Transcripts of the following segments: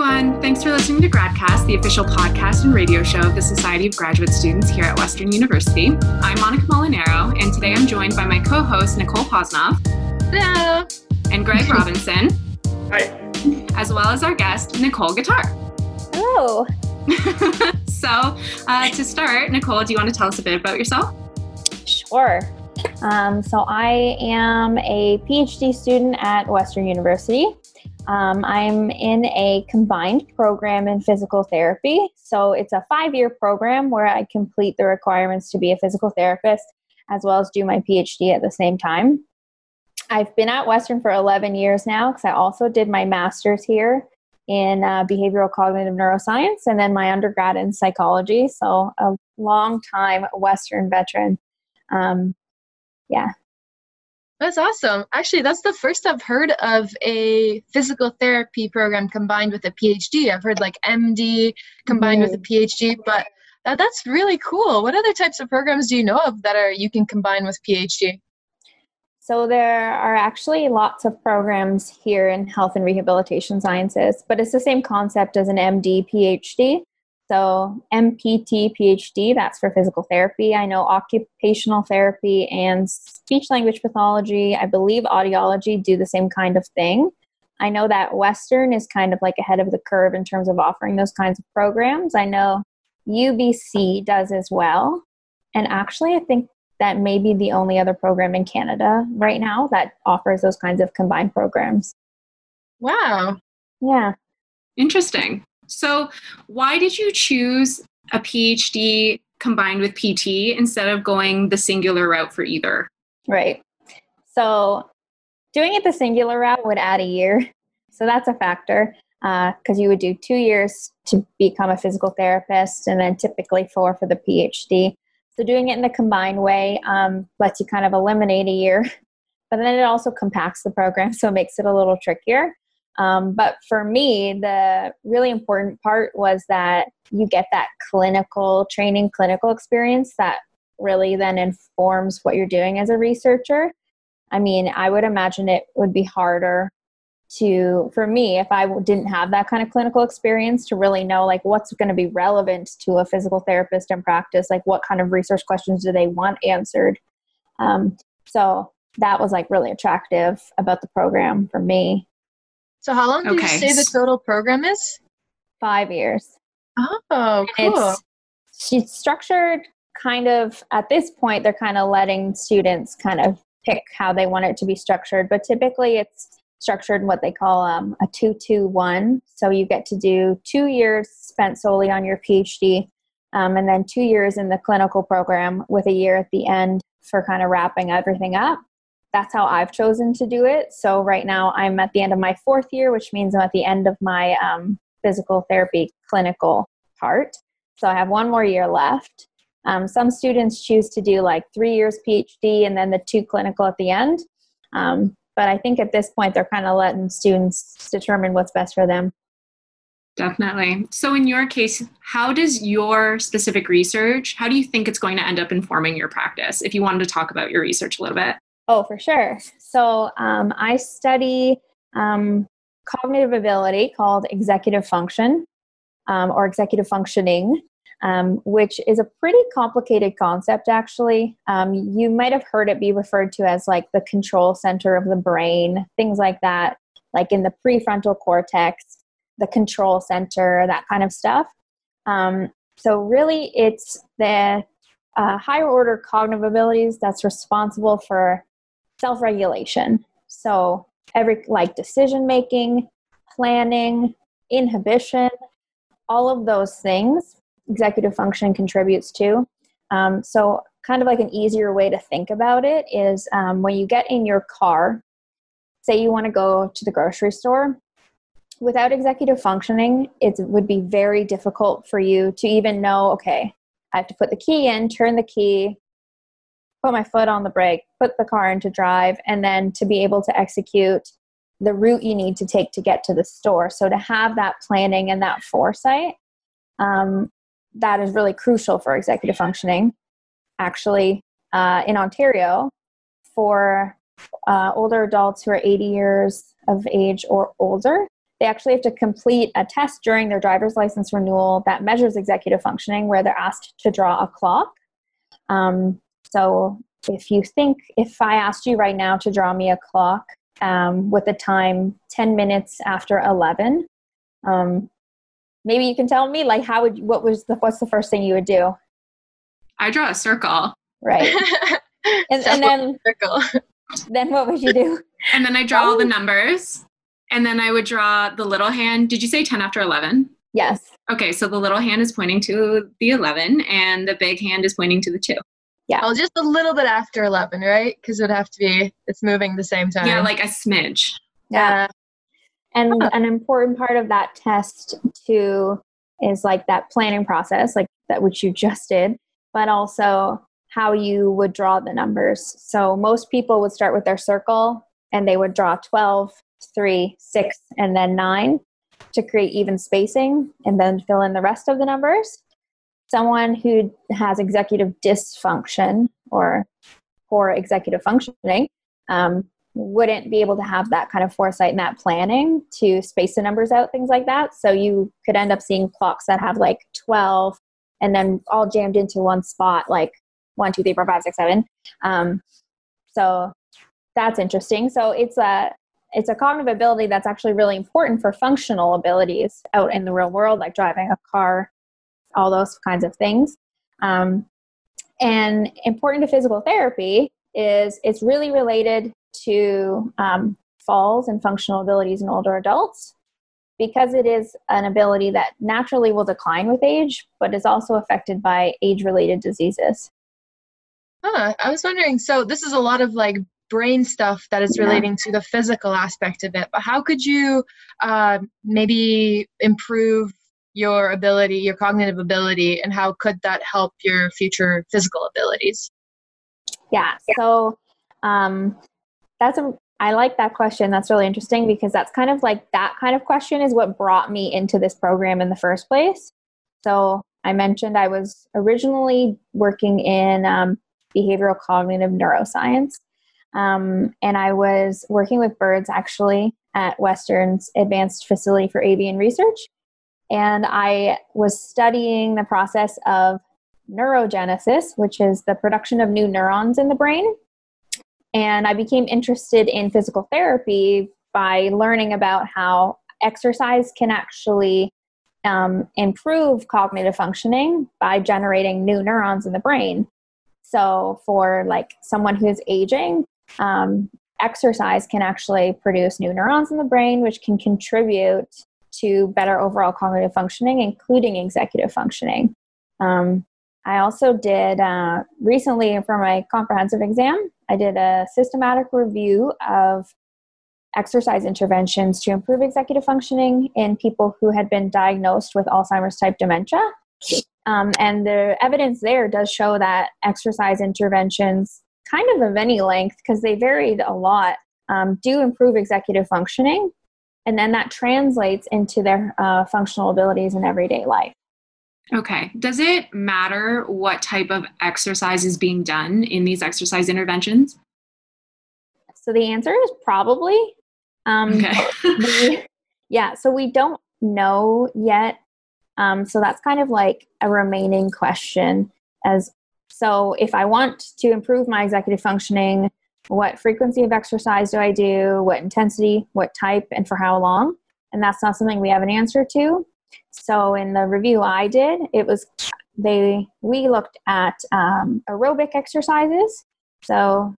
everyone. Thanks for listening to GradCast, the official podcast and radio show of the Society of Graduate Students here at Western University. I'm Monica Molinaro, and today I'm joined by my co host, Nicole Posnoff. Hello. And Greg Robinson. Hi. As well as our guest, Nicole Guitar. Hello. so, uh, to start, Nicole, do you want to tell us a bit about yourself? Sure. Um, so, I am a PhD student at Western University. Um, I'm in a combined program in physical therapy. So it's a five year program where I complete the requirements to be a physical therapist as well as do my PhD at the same time. I've been at Western for 11 years now because I also did my master's here in uh, behavioral cognitive neuroscience and then my undergrad in psychology. So a long time Western veteran. Um, yeah. That's awesome. Actually, that's the first I've heard of a physical therapy program combined with a PhD. I've heard like MD combined mm-hmm. with a PhD, but that, that's really cool. What other types of programs do you know of that are you can combine with PhD? So there are actually lots of programs here in health and rehabilitation sciences, but it's the same concept as an MD PhD. So, MPT PhD, that's for physical therapy. I know occupational therapy and speech language pathology, I believe audiology do the same kind of thing. I know that Western is kind of like ahead of the curve in terms of offering those kinds of programs. I know UBC does as well. And actually, I think that may be the only other program in Canada right now that offers those kinds of combined programs. Wow. Yeah. Interesting. So, why did you choose a PhD combined with PT instead of going the singular route for either? Right. So, doing it the singular route would add a year. So, that's a factor because uh, you would do two years to become a physical therapist and then typically four for the PhD. So, doing it in the combined way um, lets you kind of eliminate a year, but then it also compacts the program, so it makes it a little trickier. Um, but for me, the really important part was that you get that clinical training, clinical experience that really then informs what you're doing as a researcher. I mean, I would imagine it would be harder to for me if i didn't have that kind of clinical experience to really know like what's going to be relevant to a physical therapist in practice like what kind of research questions do they want answered um, so that was like really attractive about the program for me so how long do okay. you say the total program is? Five years. Oh, cool. It's, she's structured kind of at this point they're kind of letting students kind of pick how they want it to be structured but typically it's structured in what they call um, a 221 so you get to do two years spent solely on your phd um, and then two years in the clinical program with a year at the end for kind of wrapping everything up that's how I've chosen to do it. So right now I'm at the end of my fourth year, which means I'm at the end of my um, physical therapy clinical part. So I have one more year left. Um, some students choose to do like three years PhD and then the two clinical at the end. Um, but I think at this point they're kind of letting students determine what's best for them. Definitely. So in your case, how does your specific research, how do you think it's going to end up informing your practice? If you wanted to talk about your research a little bit. Oh, for sure. So um, I study um, cognitive ability called executive function um, or executive functioning, um, which is a pretty complicated concept, actually. Um, you might have heard it be referred to as like the control center of the brain, things like that, like in the prefrontal cortex, the control center, that kind of stuff. Um, so, really, it's the uh, higher order cognitive abilities that's responsible for self regulation. So, every like decision making, planning, inhibition, all of those things executive function contributes to. Um, so, kind of like an easier way to think about it is um, when you get in your car, say you want to go to the grocery store, without executive functioning, it would be very difficult for you to even know, okay, I have to put the key in, turn the key, put my foot on the brake, put the car into drive, and then to be able to execute the route you need to take to get to the store. So to have that planning and that foresight, um, that is really crucial for executive functioning. Actually, uh, in Ontario, for uh, older adults who are 80 years of age or older, they actually have to complete a test during their driver's license renewal that measures executive functioning, where they're asked to draw a clock. Um, so if you think, if I asked you right now to draw me a clock um, with a time 10 minutes after 11, um, maybe you can tell me like how would what was the what's the first thing you would do I draw a circle. right and, and then Circle. then what would you do And then I draw all the Oh. numbers. And then I would draw the little hand. Did you say 10 after 11? yes Okay, so the little hand is pointing to the 11 and the big hand is pointing to the 2. Well, just a little bit after 11, right? Because it would have to be, it's moving the same time. Yeah, like a smidge. yeah. Uh, and Huh. an important part of that test too is like that planning process like that which you just did but also how you would draw the numbers so most people would start with their circle and they would draw 12 3 6 and then 9 to create even spacing and then fill in the rest of the numbers someone who has executive dysfunction or poor executive functioning um, wouldn't be able to have that kind of foresight and that planning to space the numbers out, things like that. So you could end up seeing clocks that have like 12 and then all jammed into one spot, like one, two, three, four, five, six, seven. Um, so that's interesting. So it's a it's a cognitive ability that's actually really important for functional abilities out in the real world, like driving a car, all those kinds of things. Um, and important to physical therapy is it's really related to um, falls and functional abilities in older adults because it is an ability that naturally will decline with age, but is also affected by age related diseases. Huh, I was wondering. So this is a lot of like brain stuff that is Yeah. relating to the physical aspect of it. But how could you uh, maybe improve your ability, your cognitive ability, and how could that help your future physical abilities? Yeah. So um, that's a I like that question. That's really interesting because that's kind of like that kind of question is what brought me into this program in the first place. So I mentioned I was originally working in um, behavioral cognitive neuroscience. Um, and I was working with birds actually at Western's Advanced Facility for Avian Research. And I was studying the process of neurogenesis, which is the production of new neurons in the brain. And I became interested in physical therapy by learning about how exercise can actually um, improve cognitive functioning by generating new neurons in the brain. So, for like someone who's aging, um, exercise can actually produce new neurons in the brain, which can contribute to better overall cognitive functioning, including executive functioning. Um, I also did uh, recently for my comprehensive exam, I did a systematic review of exercise interventions to improve executive functioning in people who had been diagnosed with Alzheimer's type dementia. Um, and the evidence there does show that exercise interventions, kind of of any length, because they varied a lot, um, do improve executive functioning. And then that translates into their uh, functional abilities in everyday life. Okay. Does it matter what type of exercise is being done in these exercise interventions? So the answer is probably. Um, Okay. we- yeah, so we don't know yet. Um, so that's kind of like a remaining question. As so, if I want to improve my executive functioning, what frequency of exercise do I do? What intensity? What type? And for how long? And that's not something we have an answer to. So in the review I did, it was they we looked at um, aerobic exercises. So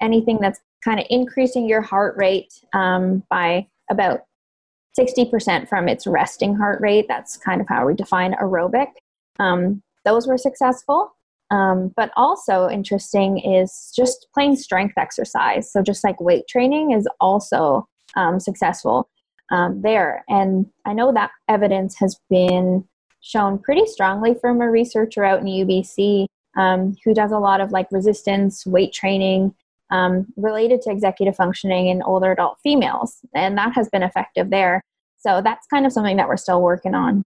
anything that's kind of increasing your heart rate um, by about 60% from its resting heart rate. That's kind of how we define aerobic. Um, those were successful. Um, but also interesting is just plain strength exercise. So just like weight training is also um, successful um, there. And I know that evidence has been shown pretty strongly from a researcher out in UBC um, who does a lot of like resistance weight training um, related to executive functioning in older adult females. And that has been effective there. So that's kind of something that we're still working on.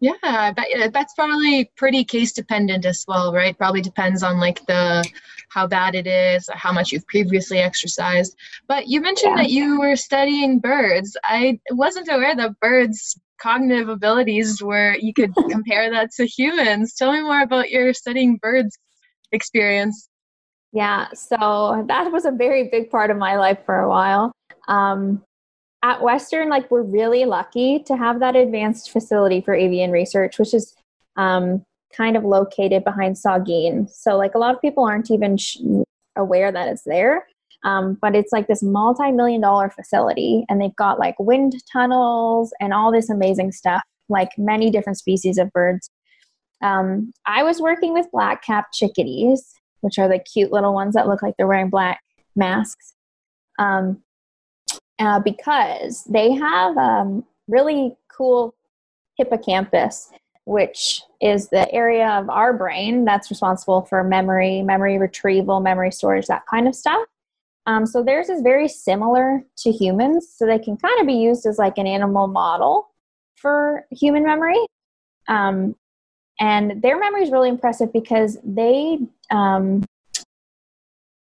Yeah, that, that's probably pretty case dependent as well, right? Probably depends on like the how bad it is, how much you've previously exercised. But you mentioned yeah. that you were studying birds. I wasn't aware that birds cognitive abilities where you could compare that to humans. Tell me more about your studying birds experience. Yeah, so that was a very big part of my life for a while. Um, at Western, like we're really lucky to have that advanced facility for avian research, which is um, kind of located behind Saugeen. So, like a lot of people aren't even sh- aware that it's there. Um, but it's like this multi-million dollar facility, and they've got like wind tunnels and all this amazing stuff, like many different species of birds. Um, I was working with black-capped chickadees, which are the cute little ones that look like they're wearing black masks. Um, uh, because they have um, really cool hippocampus, which is the area of our brain that's responsible for memory, memory retrieval, memory storage, that kind of stuff. Um, so theirs is very similar to humans, so they can kind of be used as like an animal model for human memory. Um, and their memory is really impressive because they, um,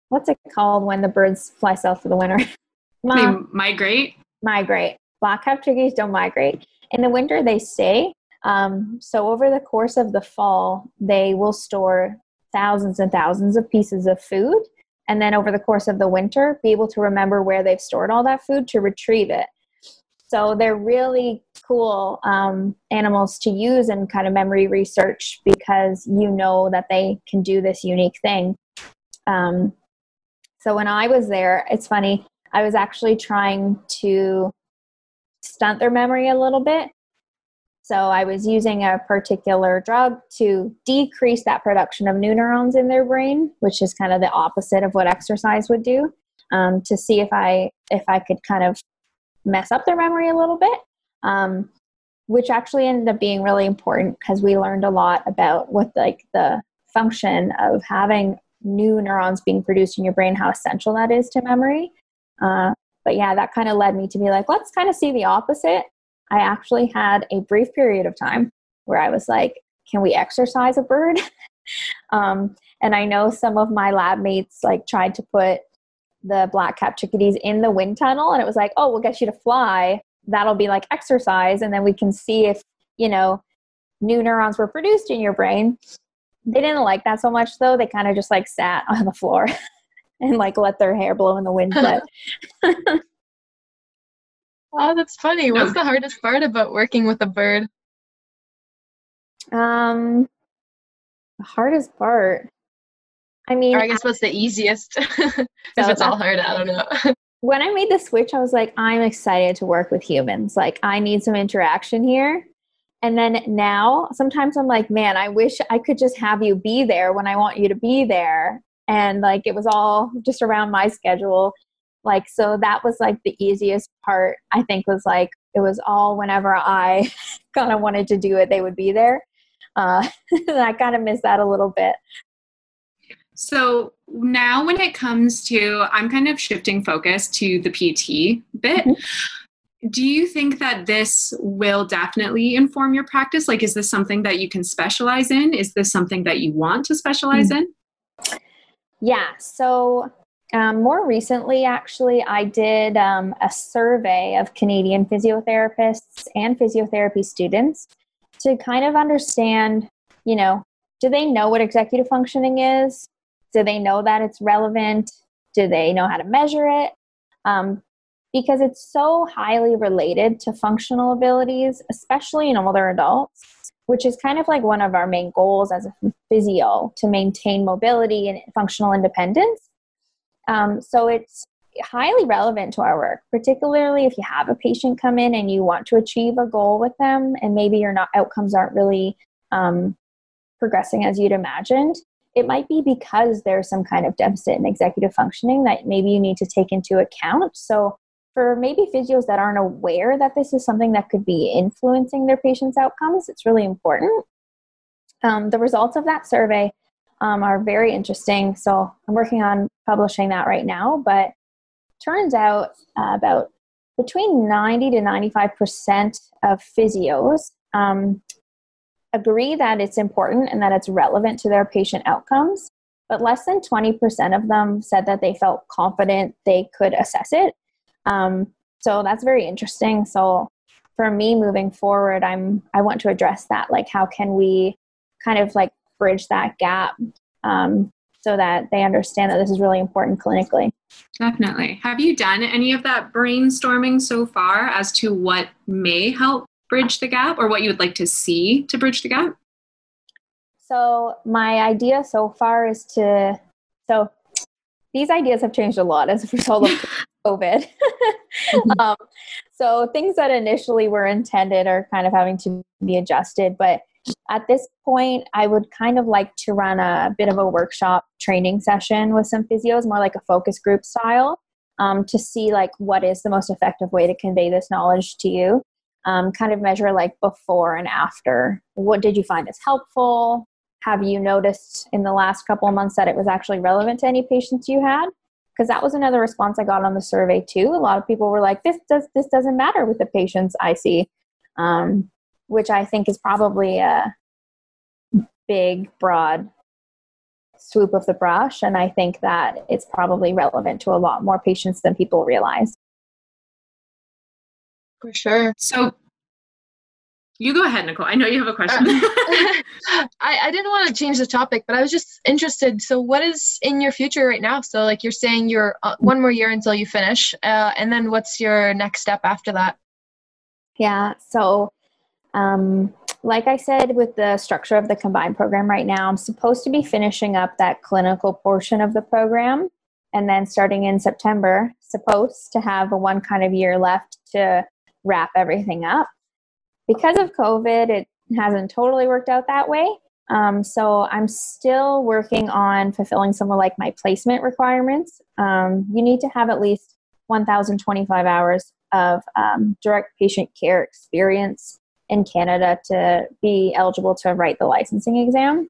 what's it called when the birds fly south for the winter? they migrate. Migrate. Black-capped chickadees don't migrate. In the winter, they stay. Um, so over the course of the fall, they will store thousands and thousands of pieces of food, and then over the course of the winter, be able to remember where they've stored all that food to retrieve it. So they're really cool um, animals to use in kind of memory research because you know that they can do this unique thing. Um, so when I was there, it's funny. I was actually trying to stunt their memory a little bit. So I was using a particular drug to decrease that production of new neurons in their brain, which is kind of the opposite of what exercise would do, um, to see if I if I could kind of mess up their memory a little bit. Um, which actually ended up being really important because we learned a lot about what like the function of having new neurons being produced in your brain, how essential that is to memory. Uh, but yeah, that kind of led me to be like, let's kind of see the opposite. I actually had a brief period of time where I was like, can we exercise a bird? um, and I know some of my lab mates like tried to put the black cap chickadees in the wind tunnel and it was like, oh, we'll get you to fly. That'll be like exercise. And then we can see if, you know, new neurons were produced in your brain. They didn't like that so much though. They kind of just like sat on the floor. And like let their hair blow in the wind. But oh, that's funny. What's the hardest part about working with a bird? Um, the hardest part. I mean, or I guess what's the easiest? Because so it's all hard. I don't know. when I made the switch, I was like, I'm excited to work with humans. Like, I need some interaction here. And then now, sometimes I'm like, man, I wish I could just have you be there when I want you to be there and like it was all just around my schedule. Like so that was like the easiest part i think was like it was all whenever i kind of wanted to do it they would be there. Uh, i kind of miss that a little bit. So now when it comes to i'm kind of shifting focus to the pt bit. Mm-hmm. do you think that this will definitely inform your practice? Like is this something that you can specialize in? Is this something that you want to specialize mm-hmm. in yeah. So um, more recently, actually, I did um, a survey of Canadian physiotherapists and physiotherapy students to kind of understand, you know, do they know what executive functioning is? Do they know that it's relevant? Do they know how to measure it? Um, because it's so highly related to functional abilities, especially in older adults which is kind of like one of our main goals as a physio to maintain mobility and functional independence. Um, so it's highly relevant to our work, particularly if you have a patient come in and you want to achieve a goal with them, and maybe your not, outcomes aren't really um, progressing as you'd imagined. It might be because there's some kind of deficit in executive functioning that maybe you need to take into account. So for maybe physios that aren't aware that this is something that could be influencing their patients' outcomes, it's really important. Um, the results of that survey um, are very interesting. So I'm working on publishing that right now, but turns out uh, about between 90 to 95% of physios um, agree that it's important and that it's relevant to their patient outcomes, but less than 20% of them said that they felt confident they could assess it. Um, so that's very interesting. So for me moving forward, I'm I want to address that. Like, how can we kind of like bridge that gap um, so that they understand that this is really important clinically. Definitely. Have you done any of that brainstorming so far as to what may help bridge the gap or what you would like to see to bridge the gap? So, my idea so far is to, so these ideas have changed a lot as a result of COVID. mm-hmm. um, so, things that initially were intended are kind of having to be adjusted, but at this point, I would kind of like to run a bit of a workshop training session with some physios, more like a focus group style, um, to see like what is the most effective way to convey this knowledge to you. Um, kind of measure like before and after. What did you find is helpful? Have you noticed in the last couple of months that it was actually relevant to any patients you had? Because that was another response I got on the survey too. A lot of people were like, "This does this doesn't matter with the patients I see." Um, which I think is probably a big, broad swoop of the brush. And I think that it's probably relevant to a lot more patients than people realize. For sure. So you go ahead, Nicole. I know you have a question. I, I didn't want to change the topic, but I was just interested. So, what is in your future right now? So, like you're saying, you're uh, one more year until you finish, uh, and then what's your next step after that? Yeah. So, um, like I said, with the structure of the combined program right now, I'm supposed to be finishing up that clinical portion of the program. And then starting in September, supposed to have a one kind of year left to wrap everything up. Because of COVID, it hasn't totally worked out that way. Um, so I'm still working on fulfilling some of like my placement requirements. Um, you need to have at least 1,025 hours of um, direct patient care experience in Canada to be eligible to write the licensing exam.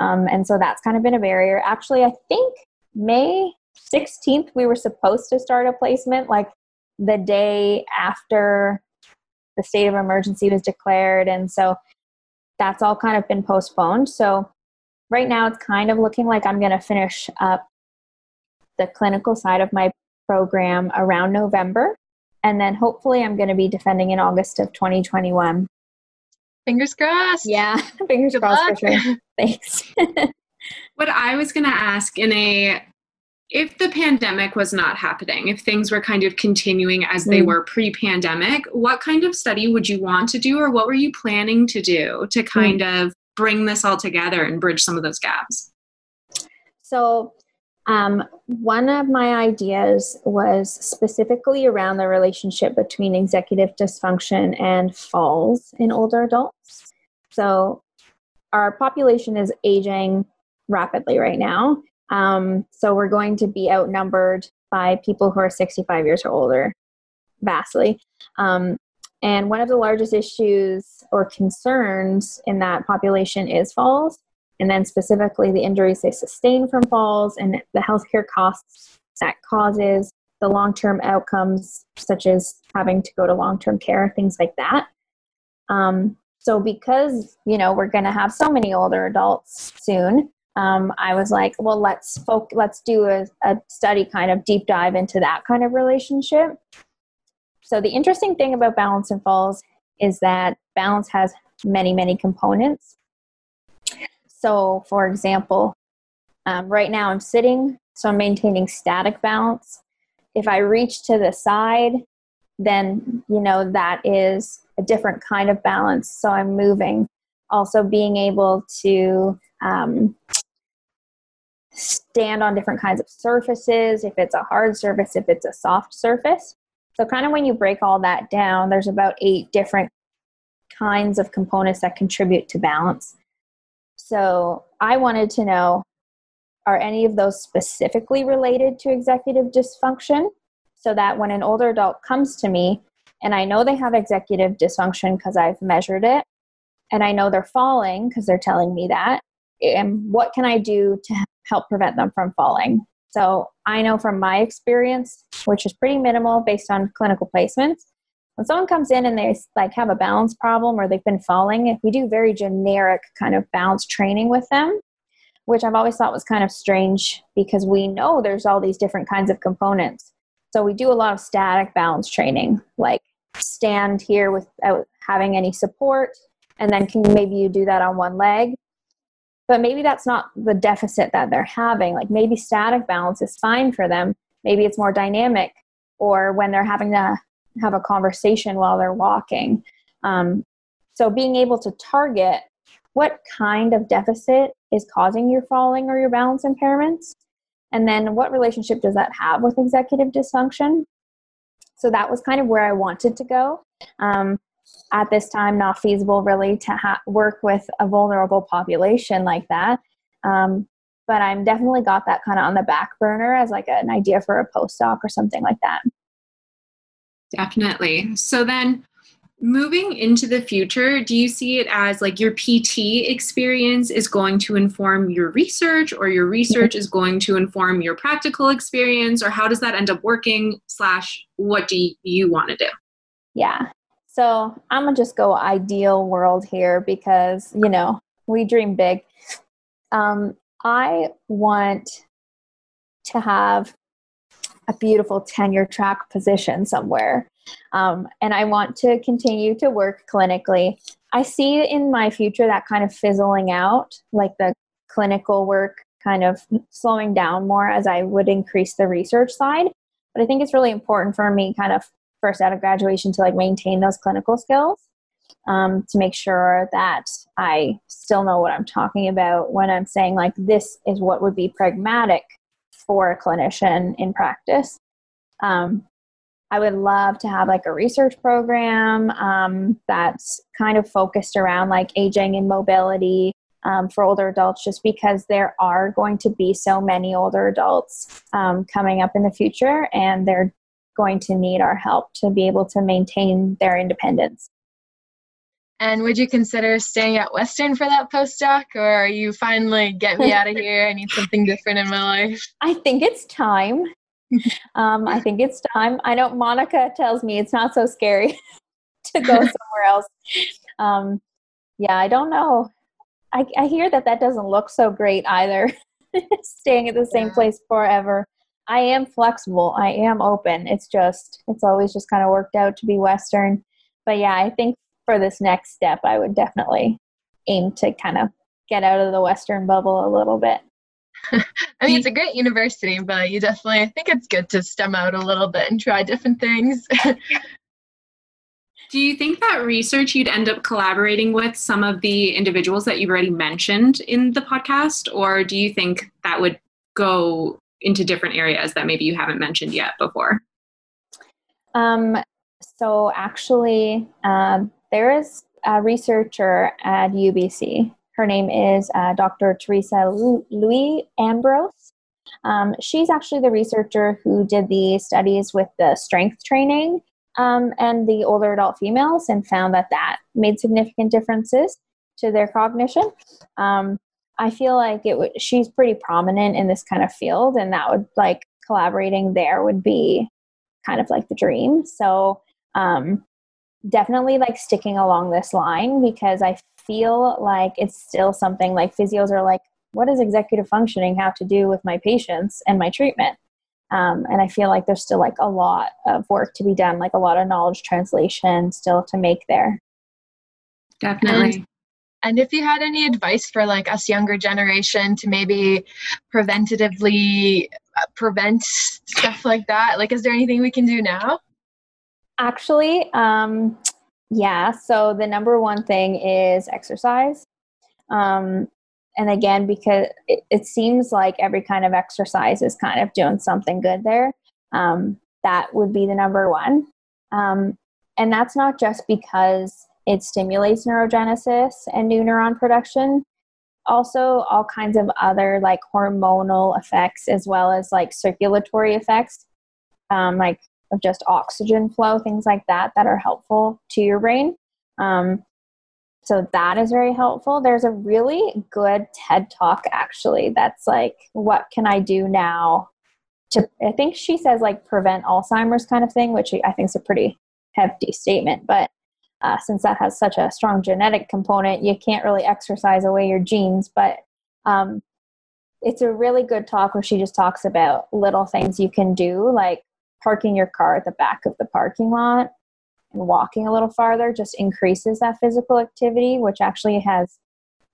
Um, and so that's kind of been a barrier. Actually, I think May 16th, we were supposed to start a placement like the day after the state of emergency was declared. And so that's all kind of been postponed. So right now, it's kind of looking like I'm going to finish up the clinical side of my program around November and then hopefully I'm going to be defending in August of 2021. Fingers crossed. Yeah, fingers Good crossed luck. for sure. Thanks. what I was going to ask in a if the pandemic was not happening, if things were kind of continuing as they mm. were pre pandemic, what kind of study would you want to do, or what were you planning to do to mm. kind mm. of bring this all together and bridge some of those gaps? So, um, one of my ideas was specifically around the relationship between executive dysfunction and falls in older adults. So, our population is aging rapidly right now. Um, so, we're going to be outnumbered by people who are 65 years or older vastly. Um, and one of the largest issues or concerns in that population is falls and then specifically the injuries they sustain from falls and the healthcare costs that causes the long-term outcomes such as having to go to long-term care things like that um, so because you know we're going to have so many older adults soon um, i was like well let's folk let's do a, a study kind of deep dive into that kind of relationship so the interesting thing about balance and falls is that balance has many many components so, for example, um, right now I'm sitting, so I'm maintaining static balance. If I reach to the side, then you know that is a different kind of balance. So I'm moving. Also, being able to um, stand on different kinds of surfaces, if it's a hard surface, if it's a soft surface. So, kind of when you break all that down, there's about eight different kinds of components that contribute to balance. So I wanted to know are any of those specifically related to executive dysfunction? So that when an older adult comes to me and I know they have executive dysfunction because I've measured it, and I know they're falling because they're telling me that, and what can I do to help prevent them from falling? So I know from my experience, which is pretty minimal based on clinical placements, when someone comes in and they like have a balance problem or they've been falling, we do very generic kind of balance training with them, which I've always thought was kind of strange because we know there's all these different kinds of components. So we do a lot of static balance training, like stand here without having any support, and then can maybe you do that on one leg. But maybe that's not the deficit that they're having. Like maybe static balance is fine for them. Maybe it's more dynamic, or when they're having to have a conversation while they're walking. Um, so being able to target what kind of deficit is causing your falling or your balance impairments and then what relationship does that have with executive dysfunction? So that was kind of where I wanted to go. Um, at this time, not feasible really to ha- work with a vulnerable population like that. Um, but I'm definitely got that kind of on the back burner as like an idea for a postdoc or something like that. Definitely. So then, moving into the future, do you see it as like your PT experience is going to inform your research or your research is going to inform your practical experience or how does that end up working slash what do you want to do? Yeah. So I'm gonna just go ideal world here because, you know, we dream big. Um, I want to have a beautiful tenure track position somewhere um, and I want to continue to work clinically. I see in my future that kind of fizzling out, like the clinical work kind of slowing down more as I would increase the research side. But I think it's really important for me, kind of first out of graduation, to like maintain those clinical skills um, to make sure that I still know what I'm talking about when I'm saying, like, this is what would be pragmatic for a clinician in practice. Um, I would love to have like a research program um, that's kind of focused around like aging and mobility um, for older adults, just because there are going to be so many older adults um, coming up in the future and they're going to need our help to be able to maintain their independence. And would you consider staying at Western for that postdoc, or are you finally get me out of here? I need something different in my life. I think it's time um, I think it's time. I know Monica tells me it's not so scary to go somewhere else. Um, yeah, I don't know. I, I hear that that doesn't look so great either, staying at the same yeah. place forever. I am flexible. I am open. It's just, it's always just kind of worked out to be Western. But yeah, I think for this next step, I would definitely aim to kind of get out of the Western bubble a little bit. I mean, it's a great university, but you definitely, I think it's good to stem out a little bit and try different things. Do you think that research you'd end up collaborating with some of the individuals that you've already mentioned in the podcast, or do you think that would go into different areas that maybe you haven't mentioned yet before? Um, so, actually, um, there is a researcher at UBC her name is uh, Dr. Teresa Louis Ambrose. Um, she's actually the researcher who did the studies with the strength training um, and the older adult females and found that that made significant differences to their cognition. Um, I feel like it would, she's pretty prominent in this kind of field, and that would like collaborating there would be kind of like the dream. So, um, definitely like sticking along this line because I feel like it's still something like physios are like, what does executive functioning have to do with my patients and my treatment? Um, and I feel like there's still like a lot of work to be done, like a lot of knowledge translation still to make there. Definitely. And, and if you had any advice for like us younger generation to maybe preventatively uh, prevent stuff like that, like is there anything we can do now? Actually, um, yeah. So the number one thing is exercise. Um, and again, because it, it, seems like every kind of exercise is kind of doing something good there, um, that would be the number one. Um, and that's not just because it stimulates neurogenesis and new neuron production, also all kinds of other like hormonal effects as well as like circulatory effects, um, like of just oxygen flow, things like that, that are helpful to your brain. Um, so that is very helpful. There's a really good TED talk actually that's like, what can I do now to, I think she says like prevent Alzheimer's kind of thing, which I think is a pretty hefty statement, but uh, since that has such a strong genetic component, you can't really exercise away your genes. But um, it's a really good talk where she just talks about little things you can do, like parking your car at the back of the parking lot and walking a little farther just increases that physical activity, which actually has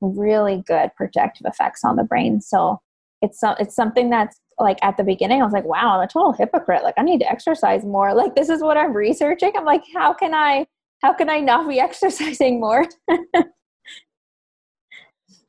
really good protective effects on the brain. So it's it's something that's like at the beginning I was like, wow, I'm a total hypocrite. Like I need to exercise more. Like this is what I'm researching. I'm like, how can I how can I not be exercising more?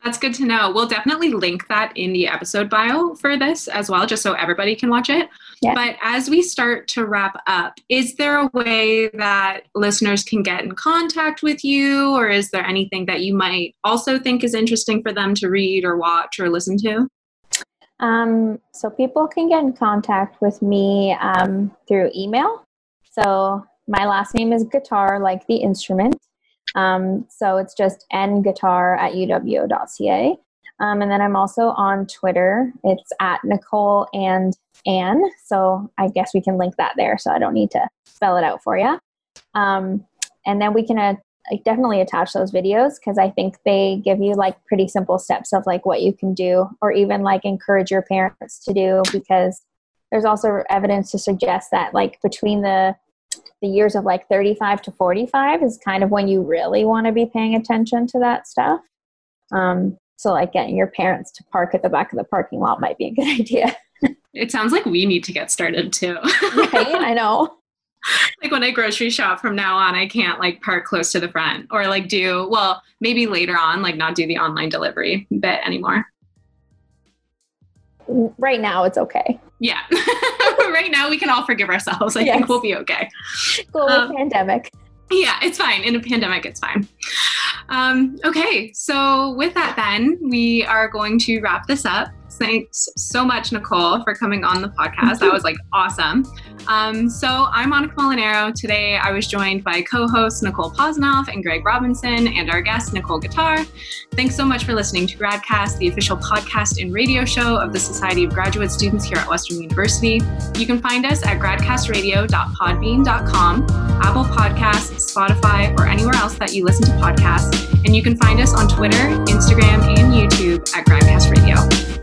That's good to know. We'll definitely link that in the episode bio for this as well, just so everybody can watch it. Yeah. But as we start to wrap up, is there a way that listeners can get in contact with you, or is there anything that you might also think is interesting for them to read or watch or listen to? Um, so people can get in contact with me um, through email. So my last name is Guitar, like the instrument. Um, so it's just nguitar at uwo.ca. Um, and then I'm also on Twitter. It's at Nicole and Anne. So I guess we can link that there. So I don't need to spell it out for you. Um, and then we can uh, definitely attach those videos because I think they give you like pretty simple steps of like what you can do or even like encourage your parents to do because there's also evidence to suggest that like between the the years of like 35 to 45 is kind of when you really want to be paying attention to that stuff. Um, so, like getting your parents to park at the back of the parking lot might be a good idea. it sounds like we need to get started too. right? I know. Like when I grocery shop from now on, I can't like park close to the front or like do, well, maybe later on, like not do the online delivery bit anymore. Right now, it's okay. Yeah. right now we can all forgive ourselves. I yes. think we'll be okay. Global um, pandemic. Yeah, it's fine. In a pandemic, it's fine. Um, okay, so with that, then we are going to wrap this up. Thanks so much, Nicole, for coming on the podcast. That was like awesome. Um, so I'm Monica Molinaro. Today I was joined by co-hosts Nicole Posnoff and Greg Robinson and our guest, Nicole Guitar. Thanks so much for listening to Gradcast, the official podcast and radio show of the Society of Graduate Students here at Western University. You can find us at gradcastradio.podbean.com, Apple Podcasts, Spotify, or anywhere else that you listen to podcasts. And you can find us on Twitter, Instagram, and YouTube at Gradcast Radio.